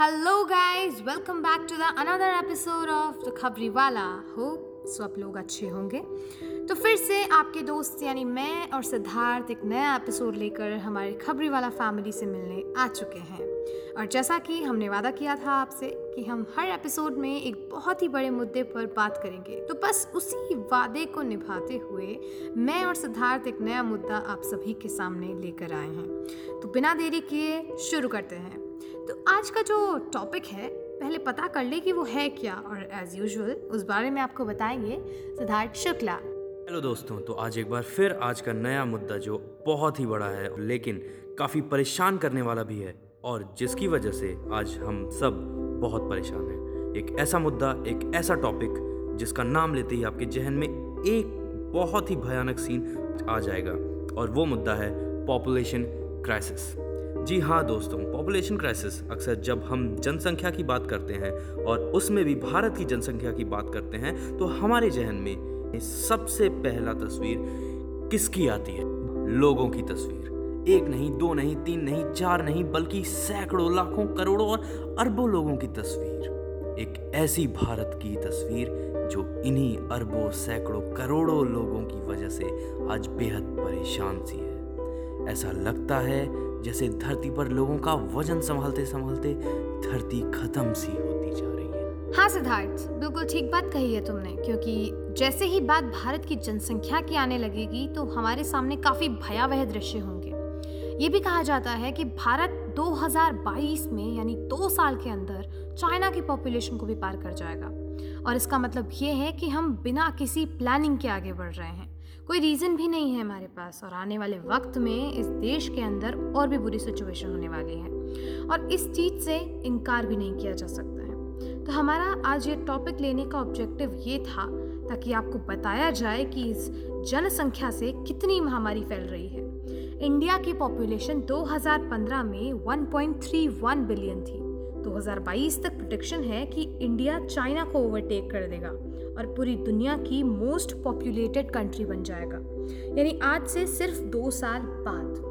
Hello guys, welcome back to the another episode of the Khabri Wala hope सो आप लोग अच्छे होंगे। तो फिर से आपके दोस्त यानी मैं और सिद्धार्थ एक नया एपिसोड लेकर हमारे खबरी वाला फैमिली से मिलने आ चुके हैं। और जैसा कि हमने वादा किया था आपसे कि हम हर एपिसोड में एक बहुत ही बड़े मुद्दे पर बात करेंगे। तो बस उसी वादे को निभाते हुए मैं और सिद्धार्थ एक नया मुद्दा आप सभी के सामने लेकर आए हैं। तो बिना देरी किए शुरू करते हैं। तो आज का जो टॉपिक है, पहले पता कर ले कि वो है क्या और एज यूजुअल उस बारे में आपको बताएँगे सिद्धार्थ शुक्ला। हेलो दोस्तों तो आज एक बार फिर आज का नया मुद्दा जो बहुत ही बड़ा है, लेकिन काफ़ी परेशान करने वाला भी है और जिसकी वजह से आज हम सब बहुत परेशान हैं। एक ऐसा मुद्दा, एक ऐसा टॉपिक जिसका नाम लेते ही आपके जहन में एक बहुत ही भयानक सीन आ जाएगा और वो मुद्दा है पॉपुलेशन क्राइसिस जी हाँ दोस्तों पॉपुलेशन क्राइसिस अक्सर जब हम जनसंख्या की बात करते हैं और उसमें भी भारत की जनसंख्या की बात करते हैं तो हमारे जहन में सबसे पहला तस्वीर किसकी आती है? लोगों की तस्वीर। एक नहीं, दो नहीं, तीन नहीं, चार नहीं, बल्कि सैकड़ों, लाखों, करोड़ों और अरबों लोगों की तस्वीर। एक ऐसी भारत की तस्वीर जो इन्हीं अरबों, सैकड़ों, करोड़ों लोगों की वजह से आज बेहद परेशान सी है। ऐसा लगता है जैसे धरती पर लोगों का वज़न संभालते संभालते धरती खत्म सी होती जा रही है। हाँ सिद्धार्थ, बिल्कुल ठीक बात कही है तुमने, क्योंकि जैसे ही बात भारत की जनसंख्या की आने लगेगी तो हमारे सामने काफ़ी भयावह दृश्य होंगे। ये भी कहा जाता है कि भारत 2022 में, यानी दो साल के अंदर, चाइना की पॉपुलेशन को भी पार कर जाएगा। और इसका मतलब ये है कि हम बिना किसी प्लानिंग के आगे बढ़ रहे हैं। कोई रीज़न भी नहीं है हमारे पास और आने वाले वक्त में इस देश के अंदर और भी बुरी सिचुएशन होने वाली है। और इस चीज़ से इनकार भी नहीं किया जा सकता है। तो हमारा आज ये टॉपिक लेने का ऑब्जेक्टिव ये था, ताकि आपको बताया जाए कि इस जनसंख्या से कितनी महामारी फैल रही है। इंडिया की पॉपुलेशन 2015 में 1.31 बिलियन थी। 2022 तक प्रोडिक्शन है कि इंडिया चाइना को ओवरटेक कर देगा। और पूरी दुनिया की मोस्ट पॉपुलेटेड कंट्री बन जाएगा। यानी आज से सिर्फ़ दो साल बाद।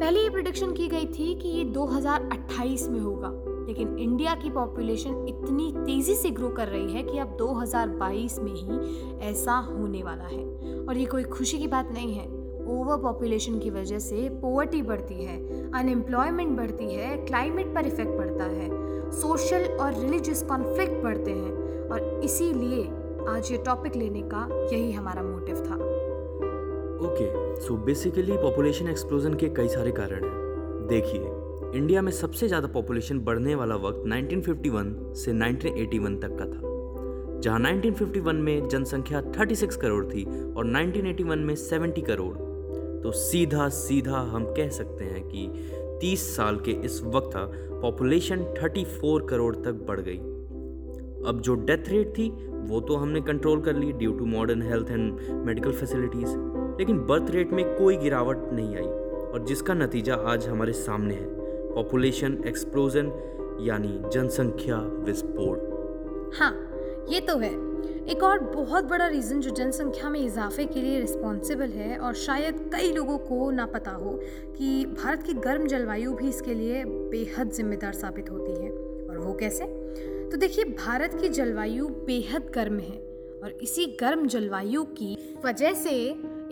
पहले ये प्रोडिक्शन की गई थी कि ये 2028 में होगा, लेकिन इंडिया की पॉपुलेशन इतनी तेज़ी से ग्रो कर रही है कि अब 2022 में ही ऐसा होने वाला है। और ये कोई खुशी की बात नहीं है। ओवर पॉपुलेशन की वजह से पोवर्टी बढ़ती है अनएम्प्लॉयमेंट बढ़ती है क्लाइमेट पर इफ़ेक्ट पड़ता है सोशल और रिलीजियस कॉन्फ्लिक्ट बढ़ते हैं। और इसीलिए आज ये टॉपिक लेने का यही हमारा मोटिव था। Okay so basically population explosion के कई सारे कारण हैं। देखिए इंडिया में सबसे ज़्यादा पॉपुलेशन बढ़ने वाला वक्त 1951 से 1981 तक का था। जहाँ 1951 में जनसंख्या 36 करोड़ थी और 1981 में 70 करोड़। तो सीधा सीधा हम कह सकते हैं कि 30 साल के इस वक्त पॉपुलेशन 34 करोड़ तक बढ़ गई। अब जो डेथ रेट थी वो तो हमने कंट्रोल कर ली due to modern health and medical facilities लेकिन बर्थ रेट में कोई गिरावट नहीं आई और जिसका नतीजा आज हमारे सामने है पॉपुलेशन एक्सप्लोजन यानी जनसंख्या विस्फोट। हाँ ये तो है। एक और बहुत बड़ा रीज़न जो जनसंख्या में इजाफे के लिए रिस्पॉन्सिबल है और शायद कई लोगों को ना पता हो कि भारत की गर्म जलवायु भी इसके लिए बेहद जिम्मेदार साबित होती है। और वो कैसे? तो देखिए, भारत की जलवायु बेहद गर्म है और इसी गर्म जलवायु की वजह से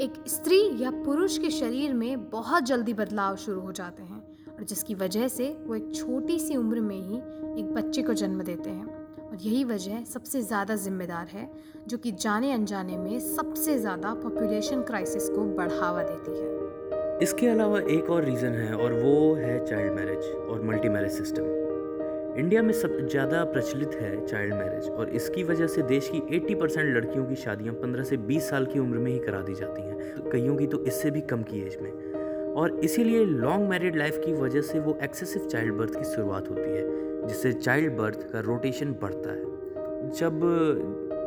एक स्त्री या पुरुष के शरीर में बहुत जल्दी बदलाव शुरू हो जाते हैं और जिसकी वजह से वो एक छोटी सी उम्र में ही एक बच्चे को जन्म देते हैं। और यही वजह सबसे ज़्यादा जिम्मेदार है, जो कि जाने अनजाने में सबसे ज़्यादा पॉपुलेशन क्राइसिस को बढ़ावा देती है। इसके अलावा एक और रीज़न है और वो है चाइल्ड मैरिज और मल्टी मैरिज सिस्टम इंडिया में सब ज़्यादा प्रचलित है चाइल्ड मैरिज और इसकी वजह से देश की 80 परसेंट लड़कियों की शादियाँ 15 से 20 साल की उम्र में ही करा दी जाती हैं। कईयों की तो इससे भी कम की एज में। और इसीलिए लॉन्ग मैरिड लाइफ की वजह से वो एक्सेसिव चाइल्ड बर्थ की शुरुआत होती है, जिससे चाइल्ड बर्थ का रोटेशन बढ़ता है। जब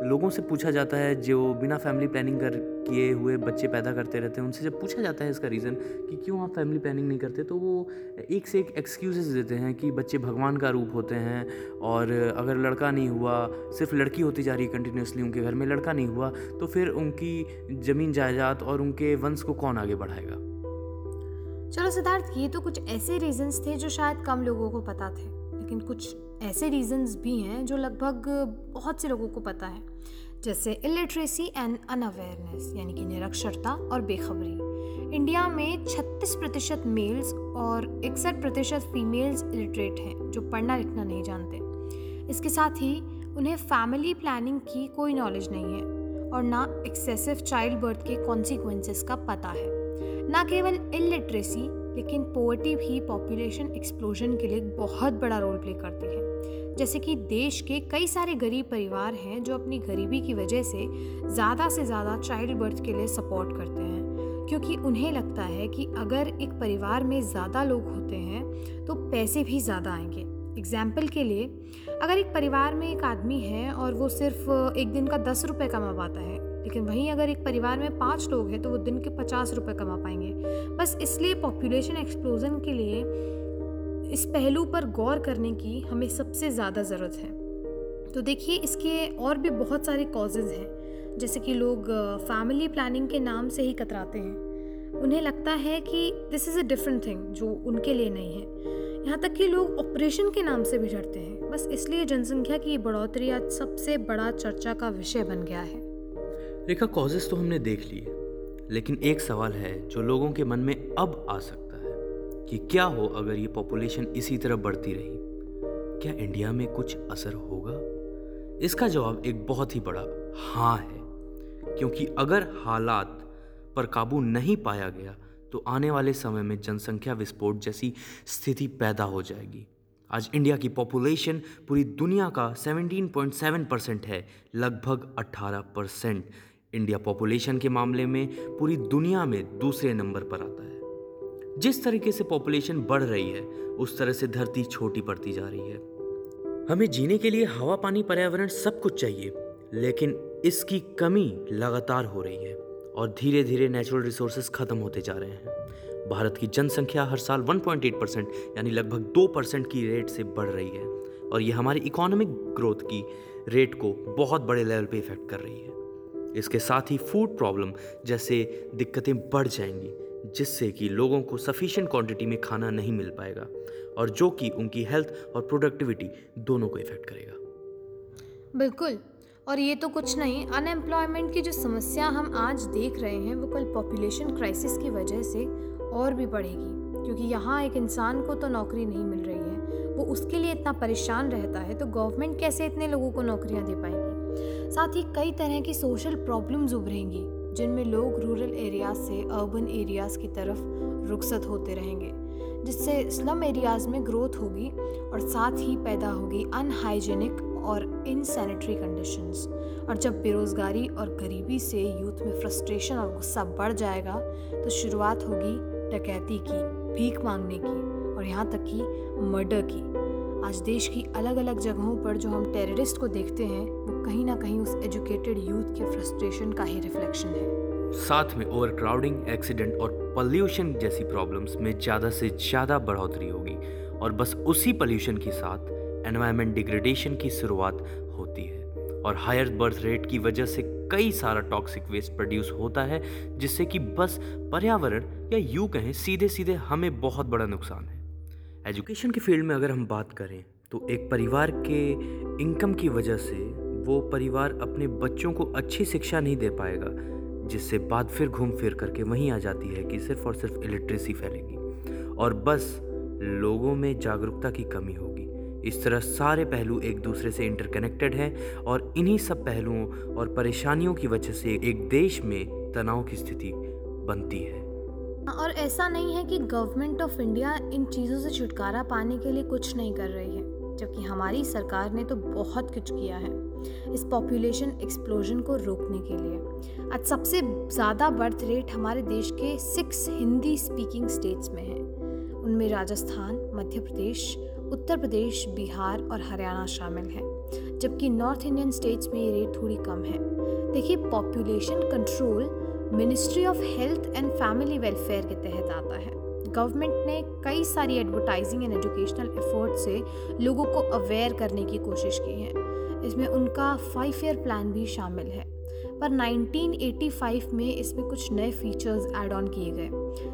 लोगों से पूछा जाता है, जो बिना फैमिली प्लानिंग कर किए हुए बच्चे पैदा करते रहते हैं, उनसे जब पूछा जाता है इसका रीज़न कि क्यों आप फैमिली प्लानिंग नहीं करते तो वो एक से एक एक्सक्यूज़ देते हैं कि बच्चे भगवान का रूप होते हैं और अगर लड़का नहीं हुआ, सिर्फ़ लड़की होती जा रही है कंटिन्यूसली उनके घर में, लड़का नहीं हुआ तो फिर उनकी ज़मीन जायदाद और उनके वंश को कौन आगे बढ़ाएगा? चलो सिद्धार्थ, ये तो कुछ ऐसे रीजंस थे जो शायद कम लोगों को पता थे। लेकिन कुछ ऐसे रीजंस भी हैं जो लगभग बहुत से लोगों को पता है। जैसे इलिटरेसी एंड अनअवेयरनेस यानी कि निरक्षरता और बेखबरी। इंडिया में 36 प्रतिशत मेल्स और इकसठ प्रतिशत फीमेल्स इलिटरेट हैं, जो पढ़ना लिखना नहीं जानते। इसके साथ ही उन्हें फैमिली प्लानिंग की कोई नॉलेज नहीं है और ना एक्सेसिव चाइल्ड बर्थ के कॉन्सिक्वेंसेस का पता है। ना केवल इलिटरेसी लेकिन पोवर्टी भी पॉपुलेशन एक्सप्लोजन के लिए बहुत बड़ा रोल प्ले करती है। जैसे कि देश के कई सारे गरीब परिवार हैं जो अपनी गरीबी की वजह से ज़्यादा से ज़्यादा चाइल्ड बर्थ के लिए सपोर्ट करते हैं। क्योंकि उन्हें लगता है कि अगर एक परिवार में ज़्यादा लोग होते हैं तो पैसे भी ज़्यादा आएँगे। एग्ज़ाम्पल के लिए, अगर एक परिवार में एक आदमी है और वो सिर्फ़ एक दिन का दस रुपये कमा पाता है लेकिन वहीं अगर एक परिवार में पाँच लोग हैं तो वो दिन के पचास रुपये कमा पाएँगे। बस इसलिए पॉपुलेशन एक्सप्लोजन के लिए इस पहलू पर गौर करने की हमें सबसे ज़्यादा ज़रूरत है। तो देखिए, इसके और भी बहुत सारे कॉजेज़ हैं। जैसे कि लोग फैमिली प्लानिंग के नाम से ही कतराते हैं। उन्हें लगता है कि this is a different thing जो उनके लिए नहीं है। यहाँ तक कि लोग ऑपरेशन के नाम से भी डरते हैं। बस इसलिए जनसंख्या की बढ़ोतरी आज सबसे बड़ा चर्चा का विषय बन गया है। रेखा कॉजेस तो हमने देख लिए, लेकिन एक सवाल है जो लोगों के मन में अब आ सकता है कि क्या हो अगर ये पॉपुलेशन इसी तरह बढ़ती रही? क्या इंडिया में कुछ असर होगा? इसका जवाब एक बहुत ही बड़ा हाँ है, क्योंकि अगर हालात पर काबू नहीं पाया गया तो आने वाले समय में जनसंख्या विस्फोट जैसी स्थिति पैदा हो जाएगी। आज इंडिया की पॉपुलेशन पूरी दुनिया का 17.7 परसेंट है, लगभग 18 परसेंट इंडिया पॉपुलेशन के मामले में पूरी दुनिया में दूसरे नंबर पर आता है। जिस तरीके से पॉपुलेशन बढ़ रही है, उस तरह से धरती छोटी पड़ती जा रही है। हमें जीने के लिए हवा, पानी, पर्यावरण सब कुछ चाहिए, लेकिन इसकी कमी लगातार हो रही है और धीरे धीरे नेचुरल रिसोर्सेज खत्म होते जा रहे हैं। भारत की जनसंख्या हर साल 1.8 परसेंट यानी लगभग 2 परसेंट की रेट से बढ़ रही है और ये हमारी इकोनॉमिक ग्रोथ की रेट को बहुत बड़े लेवल पे इफ़ेक्ट कर रही है। इसके साथ ही फ़ूड प्रॉब्लम जैसे दिक्कतें बढ़ जाएँगी, जिससे कि लोगों को सफिशिएंट क्वांटिटी में खाना नहीं मिल पाएगा और जो कि उनकी हेल्थ और प्रोडक्टिविटी दोनों को इफ़ेक्ट करेगा। बिल्कुल। और ये तो कुछ नहीं अनएम्प्लॉयमेंट की जो समस्या हम आज देख रहे हैं, वो कल पॉपुलेशन क्राइसिस की वजह से और भी बढ़ेगी, क्योंकि यहाँ एक इंसान को तो नौकरी नहीं मिल रही है, वो उसके लिए इतना परेशान रहता है तो गवर्नमेंट कैसे इतने लोगों को नौकरियाँ दे पाएगी? साथ ही कई तरह की सोशल प्रॉब्लम्स उभरेंगी, जिनमें लोग रूरल एरियाज़ से अर्बन एरियाज़ की तरफ़ रुखसत होते रहेंगे, जिससे स्लम एरियाज़ में ग्रोथ होगी और साथ ही पैदा होगी अनहाइजेनिक और इनसैनिटरी कंडीशंस और जब बेरोज़गारी और गरीबी से यूथ में फ्रस्ट्रेशन और गुस्सा बढ़ जाएगा तो शुरुआत होगी डकैती की, भीख मांगने की और यहाँ तक कि मर्डर की। आज देश की अलग अलग जगहों पर जो हम टेररिस्ट को देखते हैं, वो कहीं ना कहीं उस एजुकेटेड यूथ के फ्रस्ट्रेशन का ही रिफ्लेक्शन है। साथ में ओवर क्राउडिंग एक्सीडेंट और पॉल्यूशन जैसी प्रॉब्लम्स में ज़्यादा से ज़्यादा बढ़ोतरी होगी और बस उसी पॉल्यूशन के साथ एनवायरमेंट डिग्रेडेशन की शुरुआत होती है और हायर बर्थ रेट की वजह से कई सारा टॉक्सिक वेस्ट प्रोड्यूस होता है, जिससे कि बस पर्यावरण या यूँ कहें सीधे सीधे हमें बहुत बड़ा नुकसान है। एजुकेशन के फ़ील्ड में अगर हम बात करें तो एक परिवार के इनकम की वजह से वो परिवार अपने बच्चों को अच्छी शिक्षा नहीं दे पाएगा, जिससे बात फिर घूम फिर करके वहीं आ जाती है कि सिर्फ़ और सिर्फ़ इलेक्ट्रिसी फैलेगी। और बस लोगों में जागरूकता की कमी होगी। इस तरह सारे पहलू एक दूसरे से इंटरकनेक्टेड हैं और इन्हीं सब पहलुओं और परेशानियों की वजह से एक देश में तनाव की स्थिति बनती है। और ऐसा नहीं है कि गवर्नमेंट ऑफ़ इंडिया इन चीज़ों से छुटकारा पाने के लिए कुछ नहीं कर रही है, जबकि हमारी सरकार ने तो बहुत कुछ किया है इस पॉपुलेशन एक्सप्लोजन को रोकने के लिए। आज सबसे ज़्यादा बर्थ रेट हमारे देश के सिक्स हिंदी स्पीकिंग स्टेट्स में है। उनमें राजस्थान, मध्य प्रदेश, उत्तर प्रदेश, बिहार और हरियाणा शामिल हैं, जबकि नॉर्थ इंडियन स्टेट्स में ये रेट थोड़ी कम है। देखिए population control ministry of health and family welfare के तहत आता है। गवर्नमेंट ने कई सारी एडवर्टाइजिंग एंड एजुकेशनल एफर्ट से लोगों को अवेयर करने की कोशिश की है। इसमें उनका फाइव ईयर प्लान भी शामिल है। पर 1985 में इसमें कुछ नए फीचर्स ऐड ऑन किए गए।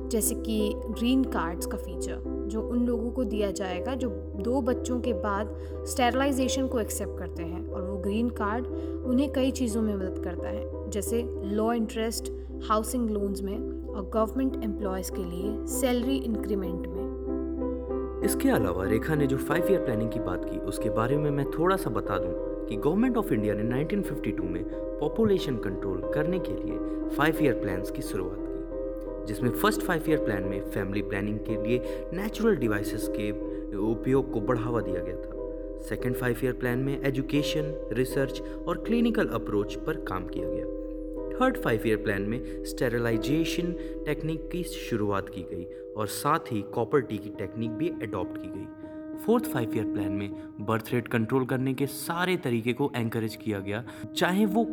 जैसे कि ग्रीन कार्ड्स का फीचर जो उन लोगों को दिया जाएगा जो दो बच्चों के बाद स्टेरलाइजेशन को एक्सेप्ट करते हैं। और वो ग्रीन कार्ड उन्हें कई चीज़ों में मदद करता है। जैसे लॉ इंटरेस्ट हाउसिंग लोन्स में और गवर्नमेंट एम्प्लॉयज़ के लिए सैलरी इंक्रीमेंट में। इसके अलावा रेखा ने जो फाइव ईयर प्लानिंग की बात की, उसके बारे में मैं थोड़ा सा बता दूँ कि गवर्नमेंट ऑफ़ इंडिया ने 1952 में पॉपुलेशन कंट्रोल करने के लिए फाइव ईयर प्लान्स की शुरुआत की, जिसमें फ़र्स्ट फाइव ईयर प्लान में फैमिली प्लानिंग के लिए नेचुरल डिवाइसेस के उपयोग को बढ़ावा दिया गया था। सेकेंड फाइव ईयर प्लान में एजुकेशन रिसर्च और क्लिनिकल अप्रोच पर काम किया गया। थर्ड फाइव ईयर प्लान में स्टेरलाइजेशन टेक्निक की शुरुआत की गई और साथ ही कॉपर टी की टेक्निक भी अडॉप्ट की गई। फोर्थ फाइव ईयर प्लान में बर्थ रेट कंट्रोल करने के सारे तरीके को एंकरेज किया गया, चाहे वो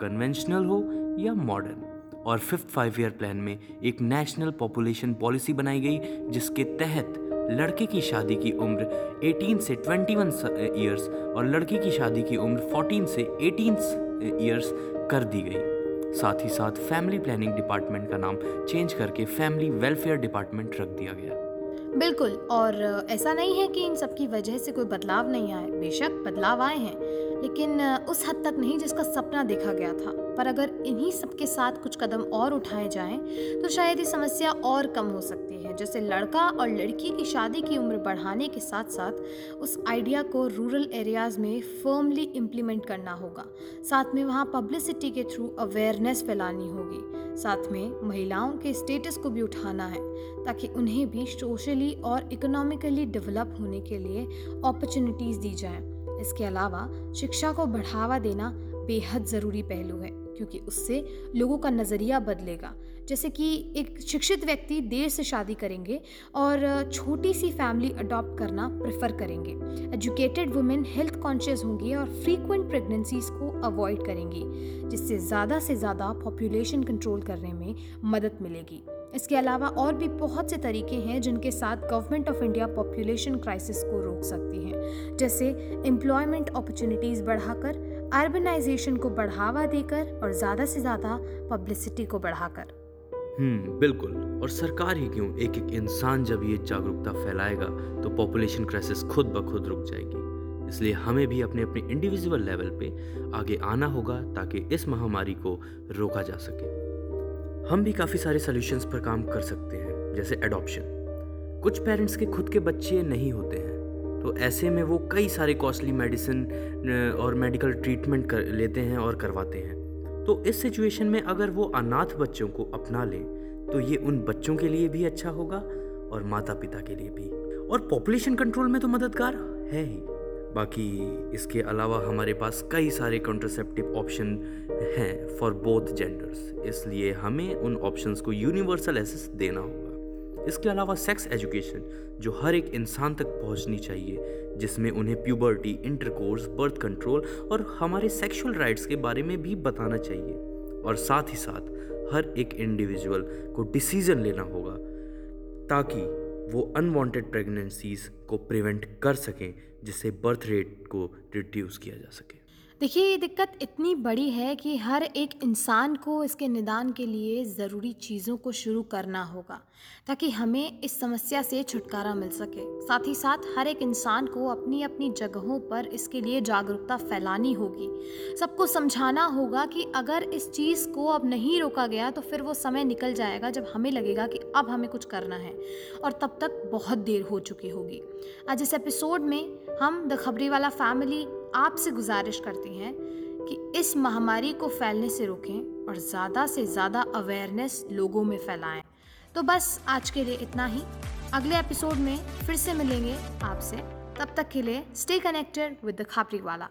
कन्वेंशनल हो या मॉडर्न और फिफ्थ फाइव ईयर प्लान में एक नेशनल पॉपुलेशन पॉलिसी बनाई गई, जिसके तहत लड़के की शादी की उम्र 18 से 21 ईयर्स और लड़की की शादी की उम्र 14 से 18 ईयर्स कर दी गई। साथ ही साथ फैमिली प्लानिंग डिपार्टमेंट का नाम चेंज करके फैमिली वेलफेयर डिपार्टमेंट रख दिया गया। बिल्कुल, और ऐसा नहीं है कि इन सब की वजह से कोई बदलाव नहीं आए। बेशक बदलाव आए हैं, लेकिन उस हद तक नहीं जिसका सपना देखा गया था। पर अगर इन्हीं सबके साथ कुछ कदम और उठाए जाएँ तो शायद ये समस्या और कम हो सकती है। जैसे लड़का और लड़की की शादी की उम्र बढ़ाने के साथ साथ उस आइडिया को रूरल एरियाज़ में फर्मली इम्प्लीमेंट करना होगा। साथ में वहाँ पब्लिसिटी के थ्रू अवेयरनेस फैलानी होगी। साथ में महिलाओं के स्टेटस को भी उठाना है, ताकि उन्हें भी सोशली और इकोनॉमिकली डेवलप होने के लिए अपॉर्चुनिटीज़ दी जाएँ। इसके अलावा शिक्षा को बढ़ावा देना बेहद ज़रूरी पहलू है, क्योंकि उससे लोगों का नज़रिया बदलेगा। जैसे कि एक शिक्षित व्यक्ति देर से शादी करेंगे और छोटी सी फैमिली अडॉप्ट करना प्रेफर करेंगे। एजुकेटेड वुमेन हेल्थ कॉन्शियस होंगी और फ्रीक्वेंट प्रेगनेंसीज को अवॉइड करेंगी, जिससे ज़्यादा से ज़्यादा पॉपुलेशन कंट्रोल करने में मदद मिलेगी। इसके अलावा और भी बहुत से तरीके हैं जिनके साथ government of India population crisis को रोक सकती है। जैसे एम्प्लॉयमेंट अपॉर्चुनिटीज़ बढ़ाकर अर्बनाइजेशन को बढ़ावा देकर और ज़्यादा से ज़्यादा पब्लिसिटी को बढ़ाकर। हम्म। बिल्कुल। और सरकार ही क्यों? एक एक इंसान जब ये जागरूकता फैलाएगा तो पॉपुलेशन क्राइसिस खुद ब खुद रुक जाएगी। इसलिए हमें भी अपने अपने इंडिविजुअल लेवल पे आगे आना होगा, ताकि इस महामारी को रोका जा सके। हम भी काफ़ी सारे सोल्यूशंस पर काम कर सकते हैं, जैसे एडॉप्शन कुछ पेरेंट्स के खुद के बच्चे नहीं होते हैं तो ऐसे में वो कई सारे कॉस्टली मेडिसिन और मेडिकल ट्रीटमेंट कर लेते हैं और करवाते हैं। तो इस सिचुएशन में अगर वो अनाथ बच्चों को अपना लें तो ये उन बच्चों के लिए भी अच्छा होगा और माता पिता के लिए भी। और पॉपुलेशन कंट्रोल में तो मददगार है ही। बाकी इसके अलावा हमारे पास कई सारे कॉन्ट्रासेप्टिव ऑप्शन हैं फॉर बोथ जेंडर्स इसलिए हमें उन ऑप्शंस को यूनिवर्सल एसेस देना होगा। इसके अलावा सेक्स एजुकेशन जो हर एक इंसान तक पहुंचनी चाहिए जिसमें उन्हें प्यूबर्टी इंटरकोर्स बर्थ कंट्रोल और हमारे सेक्सुअल राइट्स के बारे में भी बताना चाहिए। और साथ ही साथ हर एक इंडिविजुअल को डिसीज़न लेना होगा, ताकि वो अनवांटेड प्रेगनेंसीज को प्रिवेंट कर सकें, जिससे बर्थ रेट को रिड्यूस किया जा सके। देखिए, ये दिक्कत इतनी बड़ी है कि हर एक इंसान को इसके निदान के लिए ज़रूरी चीज़ों को शुरू करना होगा, ताकि हमें इस समस्या से छुटकारा मिल सके। साथ ही साथ हर एक इंसान को अपनी अपनी जगहों पर इसके लिए जागरूकता फैलानी होगी। सबको समझाना होगा कि अगर इस चीज़ को अब नहीं रोका गया तो फिर वो समय निकल जाएगा जब हमें लगेगा कि अब हमें कुछ करना है, और तब तक बहुत देर हो चुकी होगी। आज इस एपिसोड में हम द खबरी वाला फैमिली आपसे गुजारिश करती हैं कि इस महामारी को फैलने से रोकें और ज़्यादा से ज़्यादा अवेयरनेस लोगों में फैलाएँ। तो बस आज के लिए इतना ही। अगले एपिसोड में फिर से मिलेंगे आपसे। तब तक के लिए stay connected with the Khabri Wala